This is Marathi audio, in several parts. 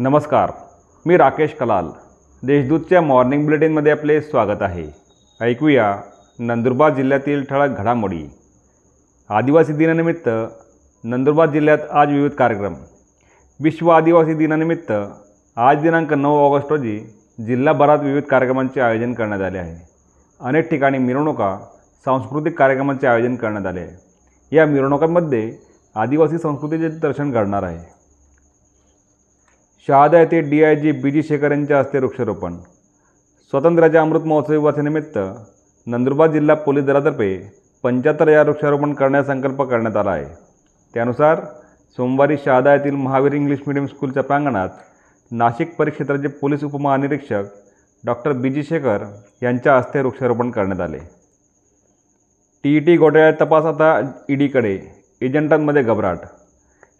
नमस्कार मी राकेश कलाल. देशदूतच्या मॉर्निंग बुलेटिनमध्ये आपले स्वागत आहे. ऐकूया नंदुरबार जिल्ह्यातील ठळक घडामोडी. आदिवासी दिनानिमित्त नंदुरबार जिल्ह्यात आज विविध कार्यक्रम. विश्व आदिवासी दिनानिमित्त आज दिनांक नऊ ऑगस्ट रोजी जिल्हाभरात विविध कार्यक्रमांचे आयोजन करण्यात आले आहे. अनेक ठिकाणी मिरवणुका सांस्कृतिक कार्यक्रमांचे आयोजन करण्यात आले आहे. या मिरवणुकांमध्ये आदिवासी संस्कृतीचे दर्शन घडणार आहे. शहादा येथे D I G B G Shekhar यांच्या हस्ते वृक्षारोपण. स्वातंत्र्याच्या अमृत महोत्सवी वर्षानिमित्त नंदुरबार जिल्हा पोलीस दलातर्फे पंच्याहत्तर या वृक्षारोपण करण्याचा संकल्प करण्यात आला आहे. त्यानुसार सोमवारी शहादा येथील महावीर इंग्लिश मिडियम स्कूलच्या प्रांगणात नाशिक परिक्षेत्राचे पोलीस उपमहानिरीक्षक डॉक्टर बी जी शेखर यांच्या हस्ते वृक्षारोपण करण्यात आले. टी ई टी घोटाळ्यात तपास आता ईडीकडे एजंटांमध्ये घबराट.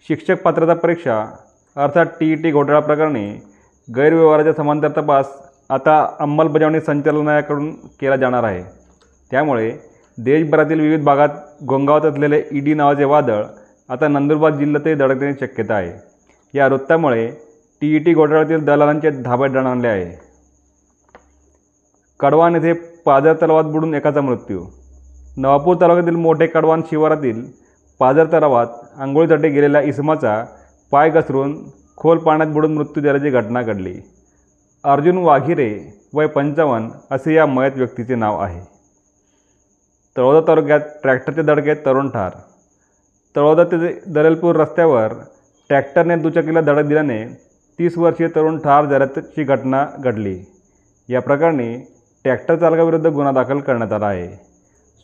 शिक्षक पात्रता परीक्षा अर्थात टी ई टी घोटाळा प्रकरणी गैरव्यवहाराचा समांतर तपास आता अंमलबजावणी संचालनालयाकडून केला जाणार आहे. त्यामुळे देशभरातील विविध भागात घोंगावत असलेले ई डी नावाचे वादळ आता नंदुरबार जिल्ह्यातही धडकण्याची शक्यता आहे. या वृत्तामुळे टी ई टी घोटाळ्यातील दलालांचे धाबे दणाणले आहे. कडवान येथे पाझर तलावात बुडून एकाचा मृत्यू. नवापूर तालुक्यातील मोठे कडवान शिवारातील पाझर तलावात आंघोळीसाठी गेलेल्या इसमाचा पाय घसरून खोल पाण्यात बुडून मृत्यू झाल्याची घटना घडली. अर्जुन वाघिरे वय पंचावन्न असे या मयत व्यक्तीचे नाव आहे. तळोदा तालुक्यात ट्रॅक्टरच्या धडकेत तरुण ठार. तळोदा ते दललपूर रस्त्यावर ट्रॅक्टरने दुचाकीला धडक दिल्याने तीस वर्षीय तरुण ठार झाल्याची घटना घडली. या प्रकरणी ट्रॅक्टर चालकाविरुद्ध गुन्हा दाखल करण्यात आला आहे.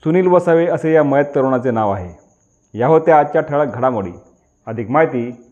सुनील वसावे असे या मयत तरुणाचे नाव आहे. या होत्या आजच्या ठळक घडामोडी. अधिक माहिती